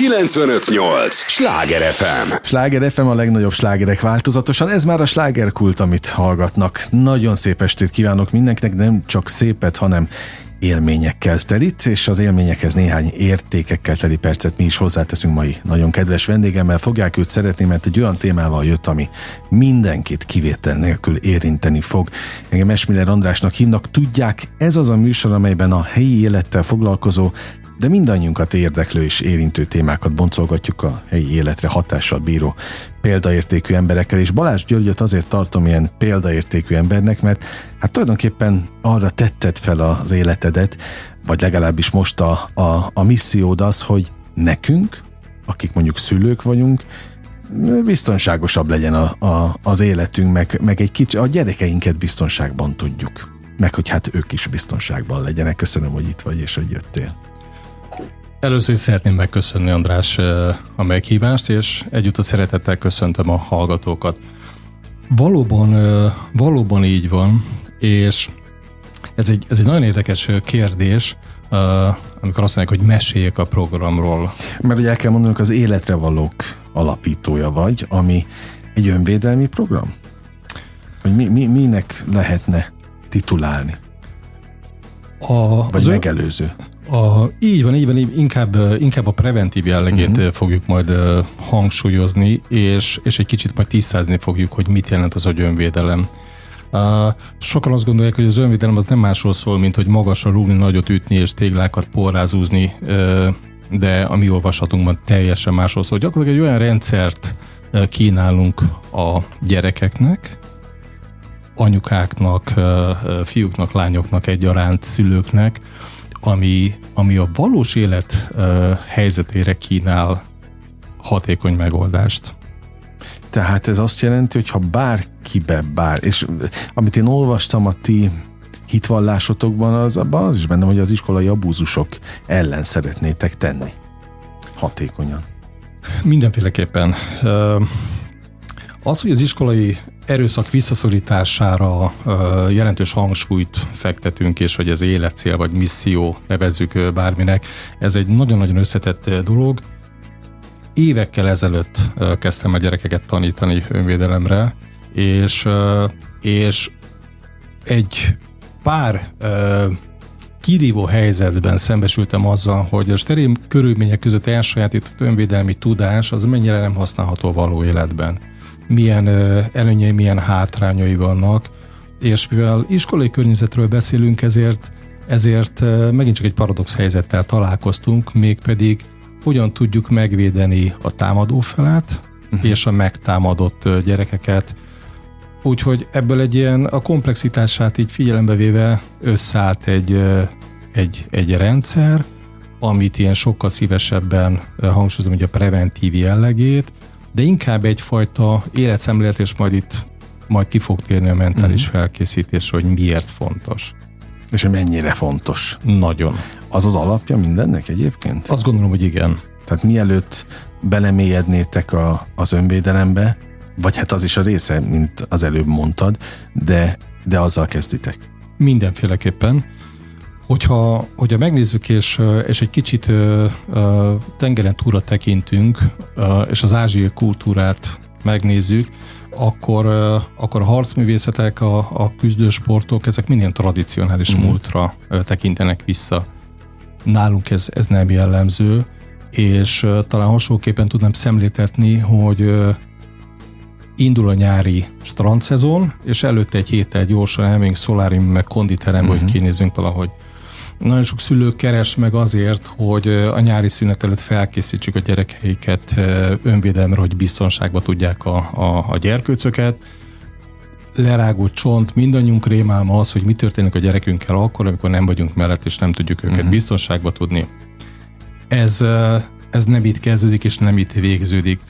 958! Sláger FM! Sláger FM a legnagyobb slágerek változatosan, ez már a slágerkult, amit hallgatnak. Nagyon szép estét kívánok mindenkinek, nem csak szépet, hanem élményekkel telit, és az élményekhez néhány értékekkel teli percet mi is hozzáteszünk mai nagyon kedves vendégemmel. Fogják őt szeretni, mert egy olyan témával jött, ami mindenkit kivétel nélkül érinteni fog. Engem Esmiller Andrásnak hívnak, tudják, ez az a műsor, amelyben a helyi élettel foglalkozó de mindannyiunkat érdeklő és érintő témákat boncolgatjuk a helyi életre hatással bíró példaértékű emberekkel, és Balázs Györgyöt azért tartom ilyen példaértékű embernek, mert hát tulajdonképpen arra tetted fel az életedet, vagy legalábbis most a, a, a missziód az, hogy nekünk, akik mondjuk szülők vagyunk, biztonságosabb legyen a, a, az életünk, meg, meg egy kicsi, a gyerekeinket biztonságban tudjuk. Meg hogy hát ők is biztonságban legyenek. Köszönöm, hogy itt vagy és hogy jöttél. Először is szeretném megköszönni András a meghívást, és együtt a szeretettel köszöntöm a hallgatókat. Valóban, valóban így van, és ez egy, ez egy nagyon érdekes kérdés, amikor azt mondják, hogy meséljek a programról. Mert ugye el kell mondanunk, az életre valók alapítója vagy, ami egy önvédelmi program? Vagy mi, mi, minek lehetne titulálni? A, Vagy megelőző? A, így van, így van, inkább, inkább a preventív jellegét uh-huh. fogjuk majd hangsúlyozni, és, és egy kicsit majd tisztázni fogjuk, hogy mit jelent az, hogy önvédelem. Uh, sokan azt gondolják, hogy az önvédelem az nem másról szól, mint hogy magasra rúgni, nagyot ütni és téglákat porrázúzni, uh, de a mi olvasatunkban teljesen másról szól. Gyakorlatilag egy olyan rendszert kínálunk a gyerekeknek, anyukáknak, fiúknak, lányoknak egyaránt, szülőknek, ami, ami a valós élet uh, helyzetére kínál hatékony megoldást. Tehát ez azt jelenti, hogy ha bárkibe bár, és amit én olvastam a ti hitvallásotokban, az, abban az is benne, hogy az iskolai abúzusok ellen szeretnétek tenni. Hatékonyan. Mindenféleképpen. Az, hogy az iskolai erőszak visszaszorítására jelentős hangsúlyt fektetünk, és hogy ez életcél vagy misszió, nevezzük bárminek, ez egy nagyon-nagyon összetett dolog. Évekkel ezelőtt kezdtem a gyerekeket tanítani önvédelemre, és, és egy pár kirívó helyzetben szembesültem azzal, hogy a steril körülmények között elsajátított önvédelmi tudás az mennyire nem használható való életben milyen előnyei, milyen hátrányai vannak, és mivel iskolai környezetről beszélünk, ezért, ezért megint csak egy paradox helyzettel találkoztunk, mégpedig hogyan tudjuk megvédeni a támadó felet uh-huh. és a megtámadott gyerekeket. Úgyhogy ebből egy ilyen a komplexitását így figyelembe véve összeállt egy, egy, egy rendszer, amit ilyen sokkal szívesebben hangsúlyozom, hogy a preventív jellegét, de inkább egyfajta életszemlélet, és majd itt majd ki fog térni a mentális uh-huh. felkészítés, hogy miért fontos. És hogy mennyire fontos. Nagyon. Az az alapja mindennek egyébként? Azt gondolom, hogy igen. Tehát mielőtt belemélyednétek a, az önvédelembe, vagy hát az is a része, mint az előbb mondtad, de, de azzal kezditek. Mindenféleképpen. Hogyha, hogyha megnézzük, és, és egy kicsit tengeren túra tekintünk, és az ázsiai kultúrát megnézzük, akkor, akkor a harcművészetek, a, a küzdősportok, ezek minden tradicionális mm. múltra tekintenek vissza. Nálunk ez, ez nem jellemző, és talán hasonlóképpen tudnám szemléltetni, hogy indul a nyári strandszezon, és előtte egy héttel gyorsan elmegyünk szolárium meg konditerembe, uh-huh. hogy mhm. kinézzünk valahogy nagyon sok szülő keres meg azért, hogy a nyári szünet előtt felkészítsük a gyerekeiket önvédelemre, hogy biztonságba tudják a, a, a gyerkőcöket. Lerágott csont, mindannyiunk rémálma az, hogy mi történik a gyerekünkkel akkor, amikor nem vagyunk mellett, és nem tudjuk őket uh-huh. biztonságba tudni. Ez, ez nem itt kezdődik, és nem itt végződik.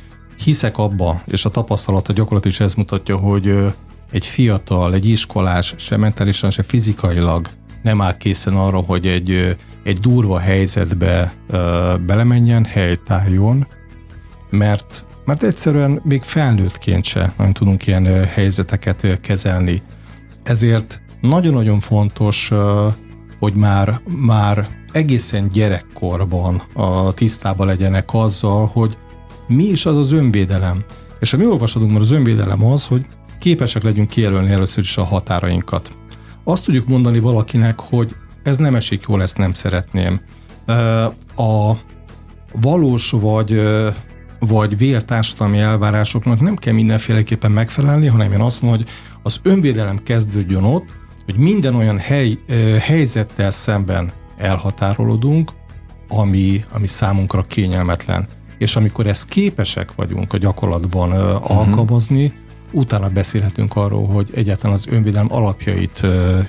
Hiszek abba, és a tapasztalat a gyakorlat is ez mutatja, hogy egy fiatal, egy iskolás, se mentálisan, se fizikailag nem áll készen arra, hogy egy, egy durva helyzetbe belemenjen, helytálljon, mert, mert egyszerűen még felnőttként se nagyon tudunk ilyen helyzeteket kezelni. Ezért nagyon-nagyon fontos hogy már, már egészen gyerekkorban a tisztában legyenek azzal, hogy mi is az az önvédelem. És a mi olvasatunkban az önvédelem az, hogy képesek legyünk kijelölni először is a határainkat. Azt tudjuk mondani valakinek, hogy ez nem esik jól, ezt nem szeretném. A valós vagy, vagy vélt társadalmi elvárásoknak nem kell mindenféleképpen megfelelni, hanem én azt mondom, hogy az önvédelem kezdődjön ott, hogy minden olyan hely, helyzettel szemben elhatárolódunk, ami, ami számunkra kényelmetlen. És amikor ezt képesek vagyunk a gyakorlatban uh-huh. alkalmazni, utána beszélhetünk arról, hogy egyáltalán az önvédelem alapjait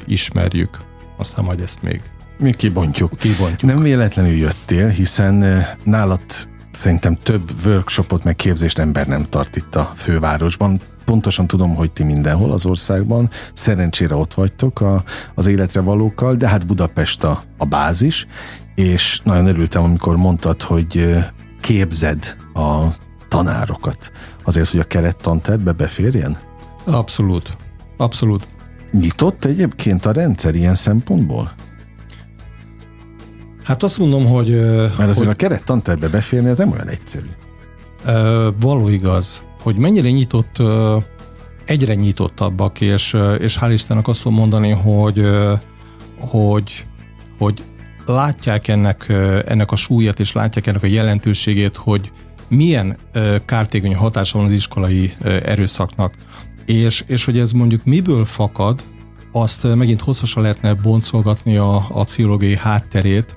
ismerjük. Aztán majd ezt még mi kibontjuk. kibontjuk. Nem véletlenül jöttél, hiszen nálat szerintem több workshopot, meg képzést ember nem tart itt a fővárosban. Pontosan tudom, hogy ti mindenhol az országban, szerencsére ott vagytok a, az életre valókkal, de hát Budapest a, a bázis, és nagyon örültem, amikor mondtad, hogy képzed a tanárokat azért, hogy a kerettantervbe beférjen? Abszolút. Abszolút. Nyitott egyébként a rendszer ilyen szempontból? Hát azt mondom, hogy... Mert azért hogy, a kerettantervbe beférni, ez nem olyan egyszerű. Való igaz, hogy mennyire nyitott, egyre nyitottabbak, és, és hál' Istennek azt tudom mondani, hogy, hogy, hogy látják ennek, ennek a súlyát, és látják ennek a jelentőségét, hogy milyen kártékony hatása van az iskolai erőszaknak, és, és hogy ez mondjuk miből fakad, azt megint hosszasan lehetne boncolgatni a, a pszichológiai hátterét,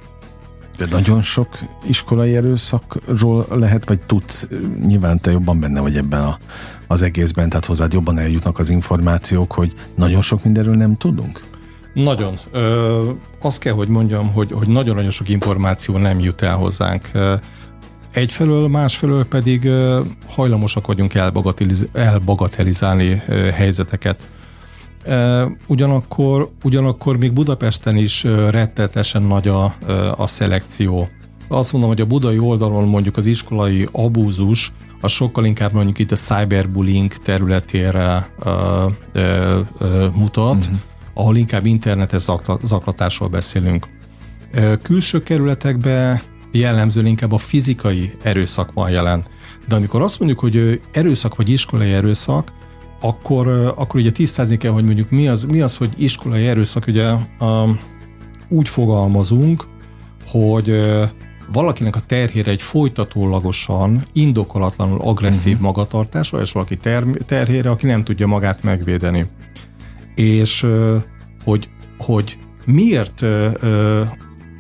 de nagyon sok iskolai erőszakról lehet, vagy tudsz, nyilván te jobban benne vagy ebben a, az egészben, tehát hozzád jobban eljutnak az információk, hogy nagyon sok mindenről nem tudunk? Nagyon. Ö, azt kell, hogy mondjam, hogy, hogy nagyon-nagyon sok információ nem jut el hozzánk. Egyfelől, másfelől pedig hajlamosak vagyunk elbagateliz- elbagatelizálni helyzeteket. Ugyanakkor, ugyanakkor még Budapesten is rettetesen nagy a, a szelekció. Azt mondom, hogy a budai oldalon mondjuk az iskolai abúzus, a sokkal inkább mondjuk itt a cyberbullying területére uh, uh, uh, mutat, uh-huh. ahol inkább internetes zaklatásról beszélünk. Külső kerületekben jellemzően inkább a fizikai erőszak van jelen. De amikor azt mondjuk, hogy erőszak vagy iskolai erőszak, akkor, akkor ugye tisztázni kell, hogy mondjuk mi az, mi az hogy iskolai erőszak, ugye um, úgy fogalmazunk, hogy valakinek a terhére egy folytatólagosan, indokolatlanul agresszív uh-huh. magatartás, és valaki ter- terhére, aki nem tudja magát megvédeni. És hogy, hogy miért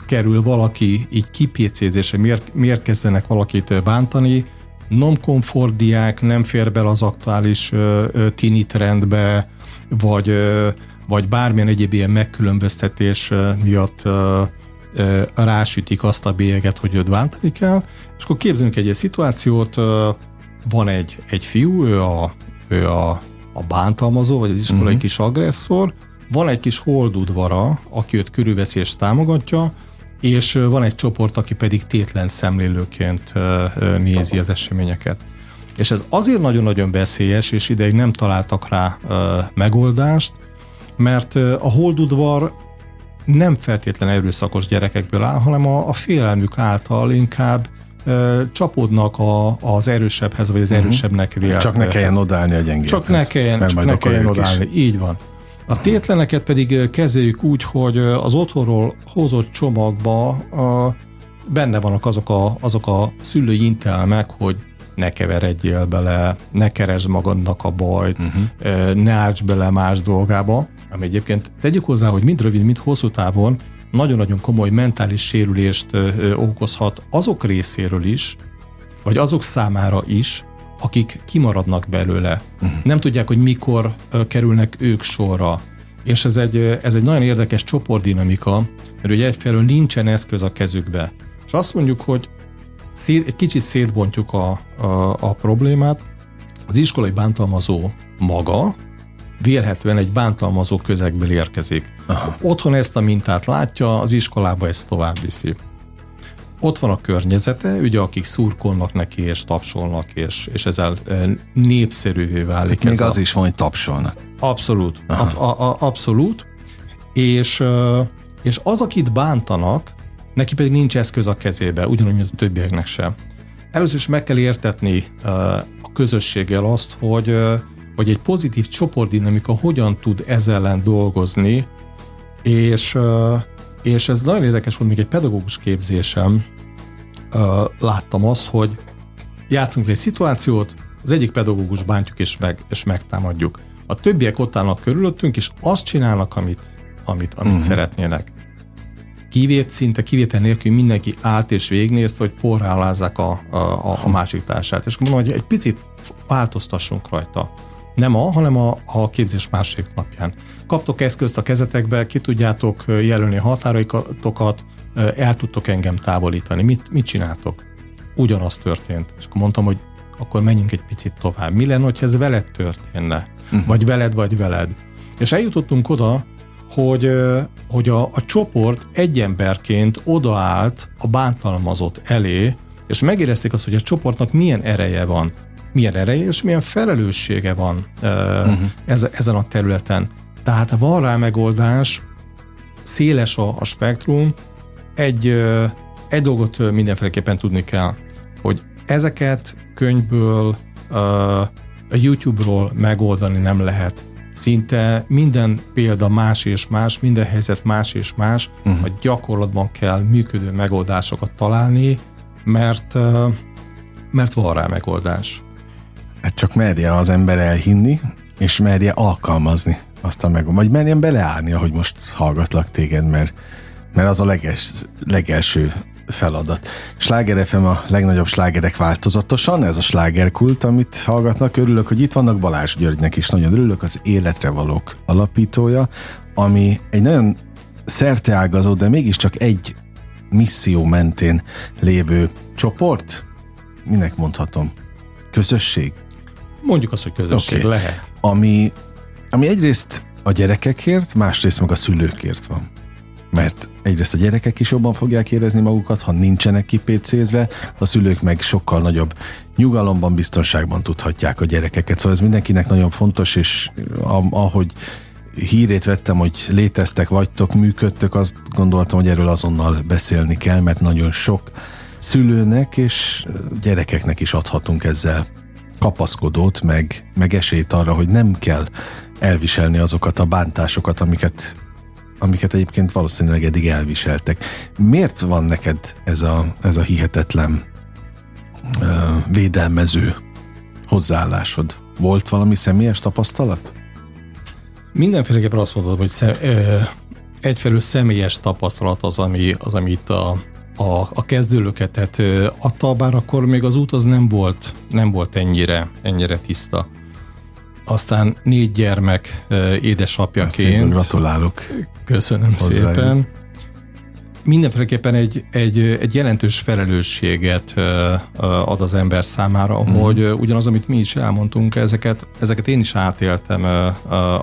kerül valaki így kipécézésre, miért, miért kezdenek valakit bántani, non-komfort diák nem fér bele az aktuális tini trendbe, vagy, vagy bármilyen egyéb ilyen megkülönböztetés miatt rásütik azt a bélyeget, hogy őt bántani kell, és akkor képzelünk egy ilyen szituációt, van egy, egy fiú, ő a, ő a, a bántalmazó, vagy az iskolai uh-huh. kis agresszor, van egy kis holdudvara, aki őt körülveszi és támogatja, és van egy csoport, aki pedig tétlen szemlélőként nézi az eseményeket. És ez azért nagyon-nagyon veszélyes, és ideig nem találtak rá megoldást, mert a holdudvar nem feltétlen erőszakos gyerekekből áll, hanem a, a félelmük által inkább csapódnak a, az erősebbhez, vagy az mhm. erősebbnek vélt. Csak ne kelljen odállni a gyengébbhez. Csak ne kelljen, csak ne kelljen odállni. Is. Így van. A tétleneket pedig kezeljük úgy, hogy az otthonról hozott csomagba a, benne vannak azok a, azok a szülői intelmek, hogy ne keveredjél bele, ne keresd magadnak a bajt, uh-huh. ne árts bele más dolgába, ami egyébként tegyük hozzá, hogy mind rövid, mind hosszú távon nagyon-nagyon komoly mentális sérülést okozhat azok részéről is, vagy azok számára is, akik kimaradnak belőle. Uh-huh. Nem tudják, hogy mikor kerülnek ők sorra. És ez egy, ez egy nagyon érdekes csoportdinamika, mert ugye egyfelől nincsen eszköz a kezükbe. És azt mondjuk, hogy szét, egy kicsit szétbontjuk a, a, a problémát, az iskolai bántalmazó maga vélhetően egy bántalmazó közegből érkezik. Aha. Otthon ezt a mintát látja, az iskolába ezt tovább viszi ott van a környezete, ugye akik szurkolnak neki, és tapsolnak, és, és ezzel népszerűvé válik. Még ez az a... is van, hogy tapsolnak. Abszolút. A, a, a, abszolút. És, És az, akit bántanak, neki pedig nincs eszköz a kezébe, ugyanúgy, mint a többieknek sem. Először is meg kell értetni a közösséggel azt, hogy, hogy egy pozitív csoportdinamika hogyan tud ezzel ellen dolgozni, és, és ez nagyon érdekes volt, még egy pedagógus képzésem láttam azt, hogy játszunk egy szituációt, az egyik pedagógus bántjuk és, meg, és megtámadjuk. A többiek ott állnak körülöttünk, és azt csinálnak, amit, amit, amit uh-huh. szeretnének. Kivét, szinte kivétel nélkül mindenki állt és végnézte, hogy porrálázzák a, a, a, a másik társát. És mondom, hogy egy picit változtassunk rajta. Nem a, hanem a, a képzés második napján. Kaptok eszközt a kezetekbe, ki tudjátok jelölni a határaitokat, el tudtok engem távolítani. Mit, mit csináltok? Ugyanaz történt. És akkor mondtam, hogy akkor menjünk egy picit tovább. Mi lenne, hogyha ez veled történne? Uh-huh. Vagy veled, vagy veled. És eljutottunk oda, hogy, hogy a, a csoport egy emberként odaállt a bántalmazott elé, és megérezték azt, hogy a csoportnak milyen ereje van, milyen ereje és milyen felelőssége van uh-huh. ez, ezen a területen. Tehát van rá megoldás, széles a, a spektrum, egy, egy dolgot mindenféleképpen tudni kell, hogy ezeket könyvből, a YouTube-ról megoldani nem lehet. Szinte minden példa más és más, minden helyzet más és más, uh-huh. a gyakorlatban kell működő megoldásokat találni, mert, mert van rá megoldás. Hát csak merje az ember elhinni, és merje alkalmazni azt a meg, vagy merjen beleállni, ahogy most hallgatlak téged, mert, mert az a leges, legelső feladat. Sláger FM a legnagyobb slágerek változatosan, ez a slágerkult, amit hallgatnak. Örülök, hogy itt vannak Balázs Györgynek is, nagyon örülök, az Életre Valók alapítója, ami egy nagyon szerteágazó, de mégiscsak egy misszió mentén lévő csoport. Minek mondhatom? Közösség? Mondjuk azt, hogy közösség okay. lehet. Ami, ami egyrészt a gyerekekért, másrészt meg a szülőkért van mert egyrészt a gyerekek is jobban fogják érezni magukat, ha nincsenek kipécézve, a szülők meg sokkal nagyobb nyugalomban, biztonságban tudhatják a gyerekeket. Szóval ez mindenkinek nagyon fontos, és ahogy hírét vettem, hogy léteztek, vagytok, működtök, azt gondoltam, hogy erről azonnal beszélni kell, mert nagyon sok szülőnek és gyerekeknek is adhatunk ezzel kapaszkodót, meg, meg esélyt arra, hogy nem kell elviselni azokat a bántásokat, amiket amiket egyébként valószínűleg eddig elviseltek. Miért van neked ez a, ez a hihetetlen uh, védelmező hozzáállásod? Volt valami személyes tapasztalat? Mindenféleképpen azt mondod, hogy szem, ö, egyfelől személyes tapasztalat az, ami, az, ami itt a, a, a kezdőlöketet adta, bár akkor még az út az nem volt, nem volt ennyire, ennyire tiszta. Aztán négy gyermek édesapjaként. Hát gratulálok. Köszönöm Hozzájuk. szépen. Mindenféleképpen egy, egy, egy jelentős felelősséget ad az ember számára, mm. hogy ugyanaz, amit mi is elmondtunk, ezeket, ezeket én is átéltem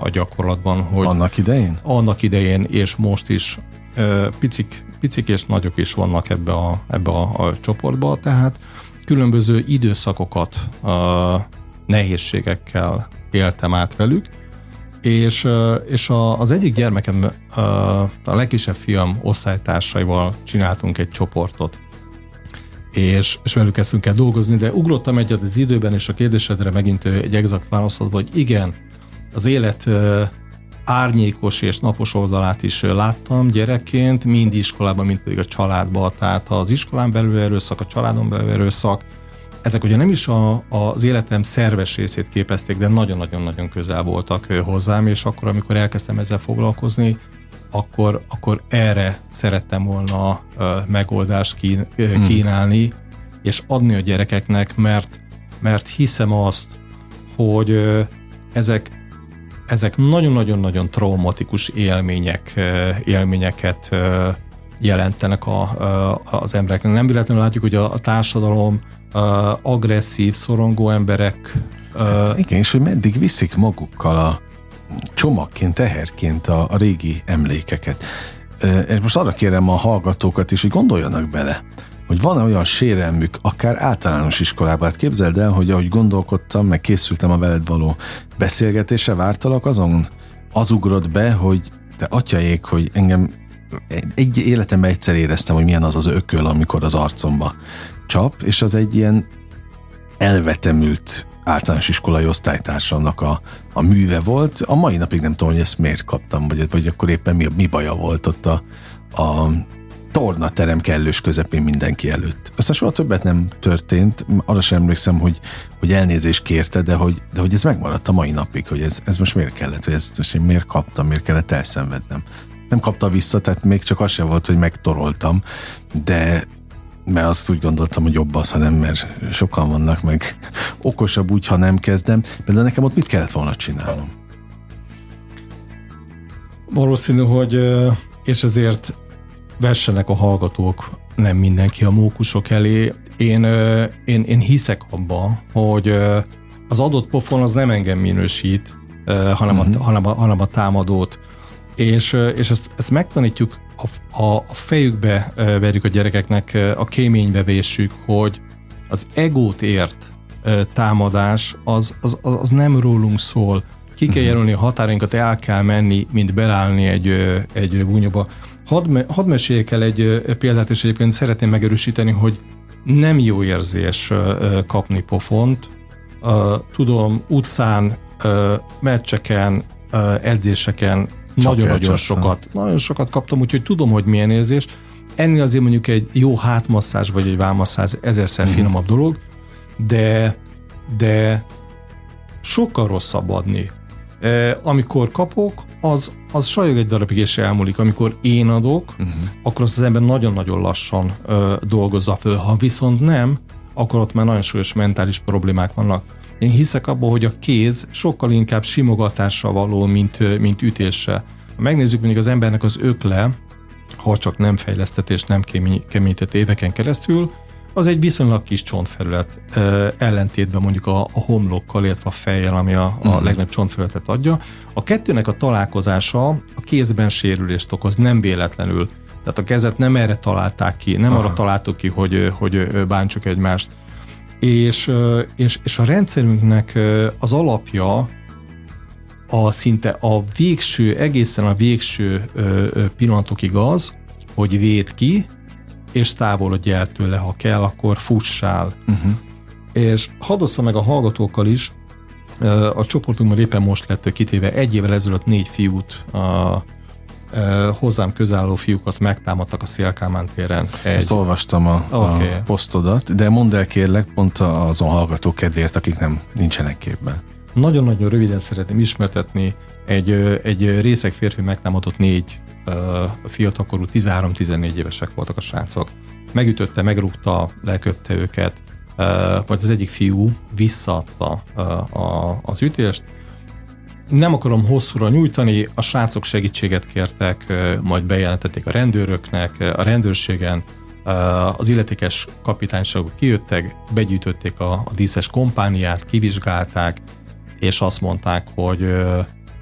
a gyakorlatban. Hogy annak idején? Annak idején, és most is picik, picik és nagyok is vannak ebbe a, ebbe a, a csoportba, tehát különböző időszakokat, nehézségekkel éltem át velük, és, és a, az egyik gyermekem, a, a legkisebb fiam osztálytársaival csináltunk egy csoportot, és, és velük kezdtünk el dolgozni, de ugrottam egyet az időben, és a kérdésedre megint egy exakt válaszod, hogy igen, az élet árnyékos és napos oldalát is láttam gyerekként, mind iskolában, mind pedig a családban, tehát az iskolán belül erőszak, a családon belül erőszak, ezek ugye nem is a, az életem szerves részét képezték, de nagyon-nagyon-nagyon közel voltak hozzám, és akkor, amikor elkezdtem ezzel foglalkozni, akkor, akkor erre szerettem volna megoldást kín, uh, kínálni, hmm. és adni a gyerekeknek, mert, mert hiszem azt, hogy ezek, ezek nagyon-nagyon-nagyon traumatikus élmények, élményeket jelentenek a, az embereknek. Nem véletlenül látjuk, hogy a, a társadalom uh, agresszív, szorongó emberek. Hát igen, és hogy meddig viszik magukkal a csomagként, teherként a, a régi emlékeket. És most arra kérem a hallgatókat is, hogy gondoljanak bele, hogy van olyan sérelmük, akár általános iskolában. Hát képzeld el, hogy ahogy gondolkodtam, meg készültem a veled való beszélgetésre, vártalak, azon az ugrott be, hogy te atyaék, hogy engem egy életemben egyszer éreztem, hogy milyen az az ököl, amikor az arcomba csap, és az egy ilyen elvetemült általános iskolai osztálytársamnak a, a műve volt. A mai napig nem tudom, hogy ezt miért kaptam, vagy, vagy akkor éppen mi, mi baja volt ott a, a tornaterem kellős közepén mindenki előtt. Aztán soha többet nem történt, arra sem emlékszem, hogy, hogy elnézést kérte, de hogy, de hogy ez megmaradt a mai napig, hogy ez, ez most miért kellett, hogy ezt most én miért kaptam, miért kellett elszenvednem. Nem kapta vissza, tehát még csak az sem volt, hogy megtoroltam, de mert azt úgy gondoltam, hogy jobb az, ha nem, mert sokan vannak meg okosabb úgy, ha nem kezdem. Például nekem ott mit kellett volna csinálnom? Valószínű, hogy és ezért vessenek a hallgatók nem mindenki a mókusok elé. Én, én, én hiszek abban, hogy az adott pofon az nem engem minősít, hanem, uh-huh. a, mhm. hanem, a, hanem a támadót. És, és ezt, ezt megtanítjuk, a, a, a fejükbe verjük a gyerekeknek, a kéménybe vésük, hogy az egót ért támadás az, az, az nem rólunk szól. Ki kell mhm. jelölni a határainkat, el kell menni, mint belállni egy, egy búnyoba. Hadd, me, hadd meséljek el egy példát, és egyébként szeretném megerősíteni, hogy nem jó érzés kapni pofont. Tudom, utcán, meccseken, edzéseken nagyon-nagyon sokat, nagyon sokat kaptam, úgyhogy tudom, hogy milyen érzés. Ennél azért mondjuk egy jó hátmasszázs vagy egy vámasszázs ezerszer uh-huh. finomabb dolog, de, de sokkal rosszabb adni. Amikor kapok, az, az sajog egy darabig és elmúlik. Amikor én adok, uh-huh. akkor az az ember nagyon-nagyon lassan e, dolgozza föl. Ha viszont nem, akkor ott már nagyon súlyos mentális problémák vannak. Én hiszek abban, hogy a kéz sokkal inkább simogatásra való, mint, mint ütésre. Ha megnézzük mondjuk az embernek az ökle, ha csak nem fejlesztetés, nem keményített éveken keresztül, az egy viszonylag kis csontfelület, ellentétben mondjuk a, a homlokkal, illetve a fejjel, ami a, a uh-huh. legnagyobb csontfelületet adja. A kettőnek a találkozása a kézben sérülést okoz, nem véletlenül. Tehát a kezet nem erre találták ki, nem Aha. arra találtuk ki, hogy, hogy bántsuk egymást. És, és, és a rendszerünknek az alapja a szinte a végső, egészen a végső pillanatokig az, hogy véd ki, és távolodj el tőle, ha kell, akkor fussál. Uh-huh. És hadd meg a hallgatókkal is, a csoportunkban éppen most lett kitéve egy évvel ezelőtt négy fiút a, hozzám közálló fiúkat megtámadtak a Szélkámán téren. Egy... Ezt olvastam a, okay. a posztodat, de mondd el kérlek pont azon hallgatók kedvéért, akik nem nincsenek képben. Nagyon-nagyon röviden szeretném ismertetni egy, egy részek férfi megtámadott négy fiatalkorú 13-14 évesek voltak a srácok. Megütötte, megrúgta, leköpte őket, vagy az egyik fiú visszaadta az ütést. Nem akarom hosszúra nyújtani, a srácok segítséget kértek, majd bejelentették a rendőröknek, a rendőrségen, az illetékes kapitányságok kijöttek, begyűjtötték a, a díszes kompániát, kivizsgálták, és azt mondták, hogy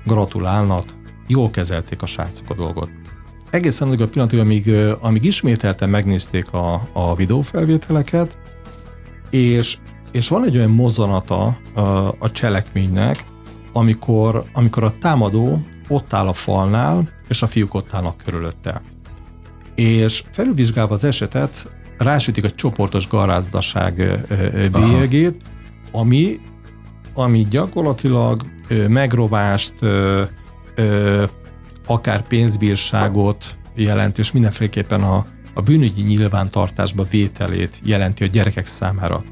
gratulálnak, jól kezelték a srácok a dolgot. Egészen addig a pillanatig, amíg, amíg ismételten megnézték a, a videófelvételeket, és, és van egy olyan mozzanata a, a cselekménynek, amikor, amikor a támadó ott áll a falnál, és a fiúk ott állnak körülötte. És felülvizsgálva az esetet, rásütik a csoportos garázdaság bélyegét, ami, ami gyakorlatilag megrovást, akár pénzbírságot jelent, és mindenféleképpen a, a bűnügyi nyilvántartásba vételét jelenti a gyerekek számára.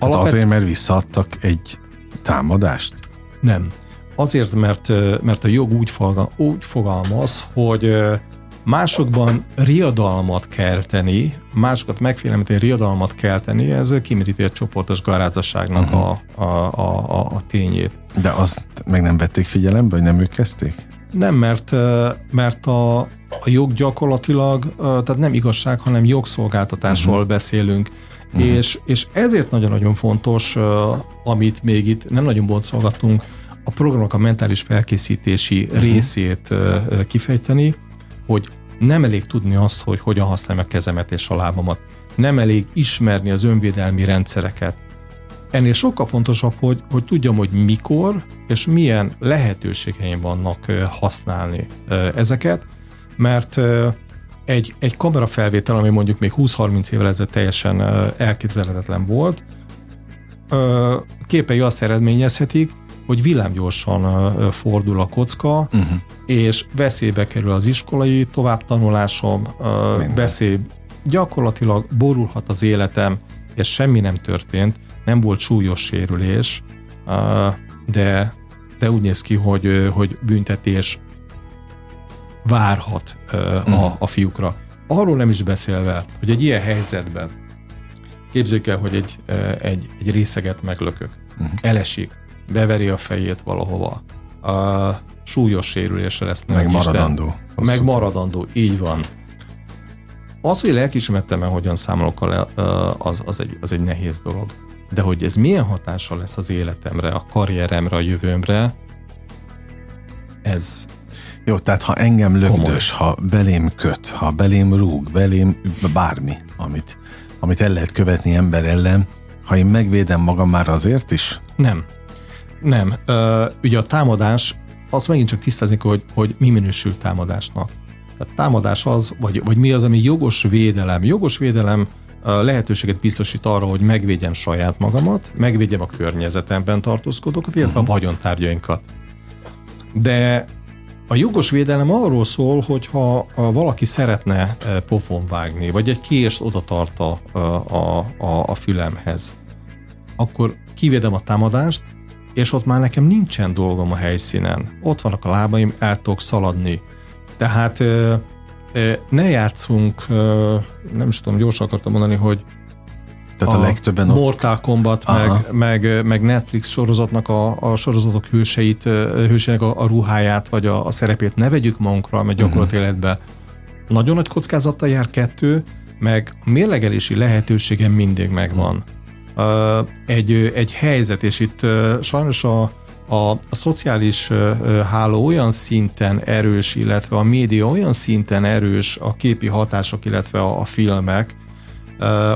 Hát azért, mert visszaadtak egy támadást? Nem. Azért, mert, mert a jog úgy, fogal, úgy fogalmaz, hogy másokban riadalmat kelteni, másokat megfélemlíteni, riadalmat kelteni, ez kimeríti a csoportos garázdaságnak uh-huh. a, a, a, a tényét. De azt meg nem vették figyelembe, hogy nem ők kezdték? Nem, mert, mert a, a jog gyakorlatilag, tehát nem igazság, hanem jogszolgáltatásról uh-huh. beszélünk. Uh-huh. És, és ezért nagyon-nagyon fontos, amit még itt nem nagyon boncolgatunk, a programok a mentális felkészítési uh-huh. részét kifejteni, hogy nem elég tudni azt, hogy hogyan használom a kezemet és a lábamat. Nem elég ismerni az önvédelmi rendszereket. Ennél sokkal fontosabb, hogy, hogy tudjam, hogy mikor és milyen lehetőségeim vannak használni ezeket, mert egy, egy kamerafelvétel, ami mondjuk még 20-30 évvel ezelőtt teljesen elképzelhetetlen volt, képei azt eredményezhetik, hogy villámgyorsan fordul a kocka, uh-huh. és veszélybe kerül az iskolai továbbtanulásom, veszély gyakorlatilag borulhat az életem, és semmi nem történt, nem volt súlyos sérülés, de, de úgy néz ki, hogy, hogy büntetés várhat a, mhm. a fiúkra. Arról nem is beszélve, hogy egy ilyen helyzetben képzeljük el, hogy egy, egy, egy részeget meglökök, uh-huh. elesik, beveri a fejét valahova, a súlyos sérülésre lesz. Meg maradandó. Meg maradandó, így van. Az, hogy lelkismerettemben hogyan számolok, az, az, egy, az egy nehéz dolog. De hogy ez milyen hatással lesz az életemre, a karrieremre, a jövőmre, ez, jó, tehát ha engem lögdös, ha belém köt, ha belém rúg, belém bármi, amit, amit el lehet követni ember ellen, ha én megvédem magam már azért is? Nem. Nem. Ö, ugye a támadás, azt megint csak tisztázni, hogy, hogy mi minősül támadásnak. Tehát támadás az, vagy, vagy mi az, ami jogos védelem. Jogos védelem lehetőséget biztosít arra, hogy megvédjem saját magamat, megvédjem a környezetemben tartózkodókat, illetve uh-huh. a mhm. vagyontárgyainkat. De a jogos védelem arról szól, hogy ha valaki szeretne pofon vágni, vagy egy kést oda tart a, a, a, a fülemhez, akkor kivédem a támadást, és ott már nekem nincsen dolgom a helyszínen. Ott vannak a lábaim, el tudok szaladni. Tehát ne játszunk, nem is tudom, gyorsan akartam mondani, hogy tehát a, a legtöbben Mortal Kombat, meg, meg, meg Netflix sorozatnak a, a sorozatok hőseit, hősének a, a ruháját, vagy a, a szerepét ne vegyük magunkra, mert gyakorlat uh-huh. életbe nagyon nagy kockázattal jár kettő, meg a mérlegelési lehetőségem mindig megvan. Uh, egy, egy helyzet, és itt sajnos a, a, a szociális háló olyan szinten erős, illetve a média olyan szinten erős, a képi hatások, illetve a, a filmek,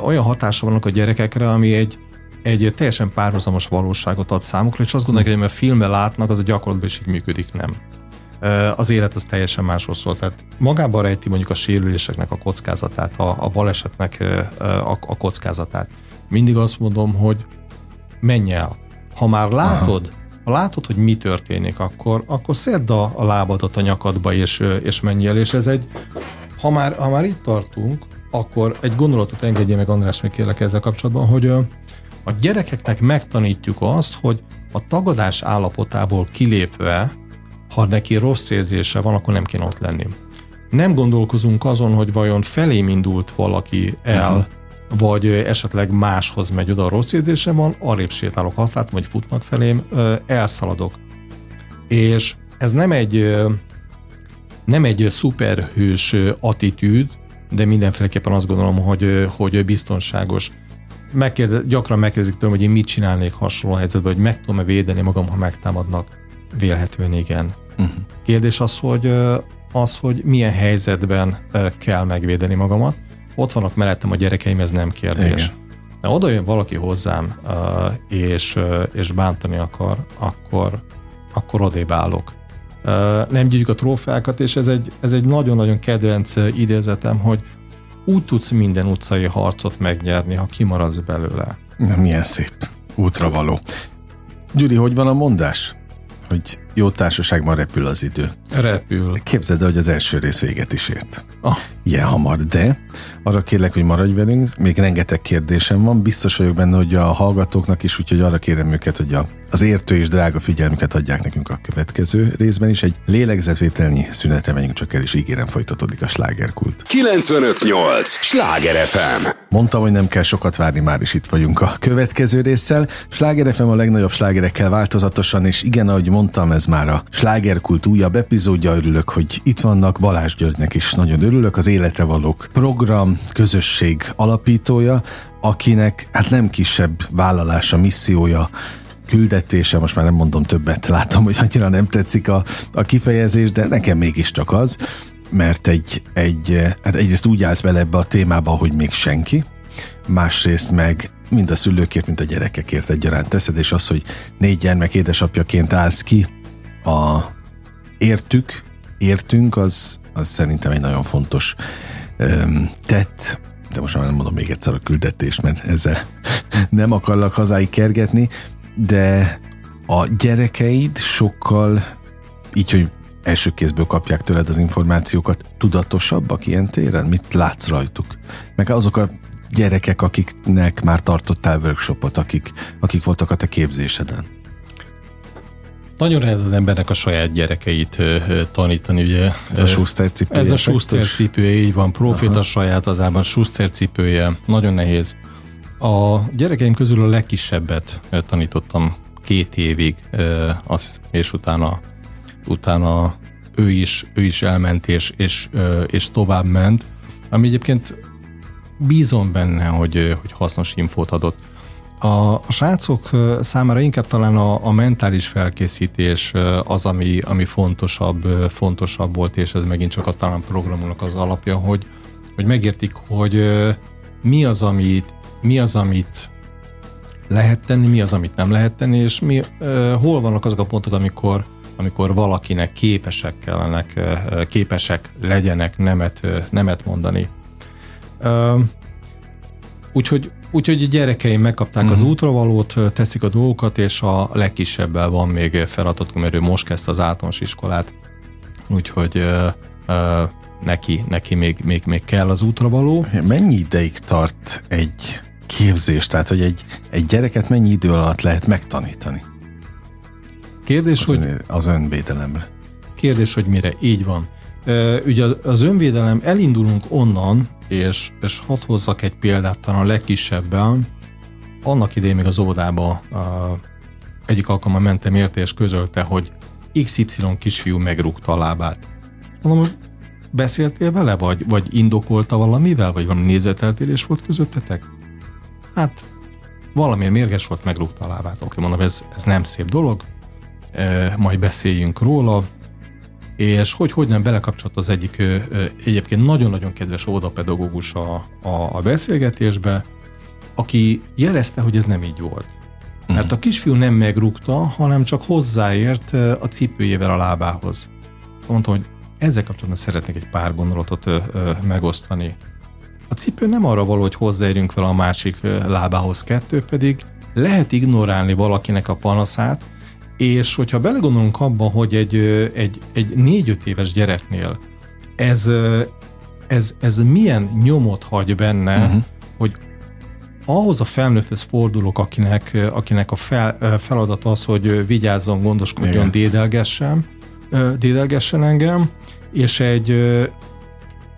olyan hatása vannak a gyerekekre, ami egy, egy teljesen párhuzamos valóságot ad számukra, és azt gondolják, hogy a filmben látnak, az a gyakorlatban is így működik, nem. Az élet az teljesen másról szól. Tehát magában rejti mondjuk a sérüléseknek a kockázatát, a, a balesetnek a, a kockázatát. Mindig azt mondom, hogy menj el. Ha már látod, Aha. Ha látod, hogy mi történik, akkor, akkor szedd a, a lábadat a nyakadba, és, és menj el. És ez egy, ha már, ha már itt tartunk, akkor egy gondolatot engedje meg András még kérlek ezzel kapcsolatban, hogy a gyerekeknek megtanítjuk azt, hogy a tagadás állapotából kilépve, ha neki rossz érzése van, akkor nem kéne ott lenni. Nem gondolkozunk azon, hogy vajon felém indult valaki el, uh-huh. Vagy esetleg máshoz megy oda a rossz érzése van, arrébb sétálok, azt látom, hogy futnak felém, elszaladok. És ez nem egy nem egy szuperhős attitűd, de mindenféleképpen azt gondolom, hogy, hogy biztonságos. Megkérde, gyakran megkérdezik tőlem, hogy én mit csinálnék hasonló helyzetben, hogy meg tudom-e védeni magam, ha megtámadnak. Vélhetően igen. Uh-huh. Kérdés az, hogy az, hogy milyen helyzetben kell megvédeni magamat. Ott vannak mellettem a gyerekeim, ez nem kérdés. Igen. De oda jön valaki hozzám, és, és bántani akar, akkor, akkor odébb állok nem gyűjtjük a trófeákat, és ez egy, ez egy nagyon-nagyon kedvenc idézetem, hogy úgy tudsz minden utcai harcot megnyerni, ha kimaradsz belőle. Na, milyen szép. Útra való. Gyuri, hogy van a mondás? Hogy jó társaságban repül az idő. Repül. Képzeld el, hogy az első rész véget is ért. Ah. Ilyen hamar, de arra kérlek, hogy maradj velünk, még rengeteg kérdésem van, biztos vagyok benne, hogy a hallgatóknak is, úgyhogy arra kérem őket, hogy a, az értő és drága figyelmüket adják nekünk a következő részben is. Egy lélegzetvételnyi szünetre megyünk csak el, és ígérem folytatódik a slágerkult. 958! Sláger FM! Mondtam, hogy nem kell sokat várni, már is itt vagyunk a következő résszel. Sláger FM a legnagyobb slágerekkel változatosan, és igen, ahogy mondtam, ez már a slágerkult újabb epizódja. Örülök, hogy itt vannak. Balázs Györgynek is nagyon örülök. Az Életre Valók program közösség alapítója, akinek hát nem kisebb vállalása, missziója, küldetése, most már nem mondom többet, látom, hogy annyira nem tetszik a, a kifejezés, de nekem mégiscsak az, mert egy, egy, hát egyrészt úgy állsz bele ebbe a témába, hogy még senki, másrészt meg mind a szülőkért, mint a gyerekekért egyaránt teszed, és az, hogy négy gyermek édesapjaként állsz ki a értük, értünk, az, az szerintem egy nagyon fontos öm, tett, de most már nem mondom még egyszer a küldetést, mert ezzel nem akarlak hazáig kergetni, de a gyerekeid sokkal így, hogy első kézből kapják tőled az információkat, tudatosabbak ilyen téren? Mit látsz rajtuk? Meg azok a gyerekek, akiknek már tartottál workshopot, akik, akik voltak a te képzéseden? Nagyon ez az embernek a saját gyerekeit tanítani, ugye. Ez a Schuster cipője. Ez a Schuster cipője, így van. Profit a saját azában, Schuster cipője. Nagyon nehéz. A gyerekeim közül a legkisebbet tanítottam két évig, és utána, utána ő is, ő is elment, és, és, és tovább ment, ami egyébként bízom benne, hogy, hogy hasznos infót adott. A, srácok számára inkább talán a, a mentális felkészítés az, ami, ami fontosabb, fontosabb volt, és ez megint csak a talán programunknak az alapja, hogy, hogy megértik, hogy mi az, amit, mi az, amit lehet tenni, mi az, amit nem lehet tenni, és mi, hol vannak azok a pontok, amikor, amikor valakinek képesek kellenek, képesek legyenek nemet, nemet mondani. Úgyhogy Úgyhogy a gyerekeim megkapták uh-huh. az mhm. útravalót, teszik a dolgokat, és a legkisebbel van még feladatunk, mert ő most kezdte az általános iskolát. Úgyhogy uh, uh, neki, neki még, még, még kell az útravaló. Mennyi ideig tart egy képzés? Tehát, hogy egy, egy gyereket mennyi idő alatt lehet megtanítani? Kérdés, az hogy... Ön, az önvédelemre. Kérdés, hogy mire? Így van. Ugye az önvédelem, elindulunk onnan, és, és hadd hozzak egy példát a legkisebben. Annak idején még az óvodába egyik alkalommal mentem érte, és közölte, hogy XY kisfiú megrúgta a lábát. Mondom, hogy beszéltél vele, vagy, vagy indokolta valamivel, vagy valami nézeteltérés volt közöttetek? Hát, valamilyen mérges volt, megrúgta a lábát. Oké, mondom, ez, ez nem szép dolog, e, majd beszéljünk róla, és hogy hogy nem belekapcsolt az egyik egyébként nagyon-nagyon kedves óvodapedagógus a, a, a beszélgetésbe, aki jelezte, hogy ez nem így volt. Mhm. Mert a kisfiú nem megrúgta, hanem csak hozzáért a cipőjével a lábához. Mondta, hogy ezzel kapcsolatban szeretnék egy pár gondolatot ö, ö, megosztani. A cipő nem arra való, hogy hozzáérjünk vele a másik lábához, kettő pedig lehet ignorálni valakinek a panaszát, és hogyha belegondolunk abba, hogy egy, egy, egy négy-öt éves gyereknél ez, ez, ez milyen nyomot hagy benne, uh-huh. hogy ahhoz a felnőtthez fordulok, akinek, akinek a fel, feladata az, hogy vigyázzon, gondoskodjon, Igen. dédelgessen, dédelgessen engem, és egy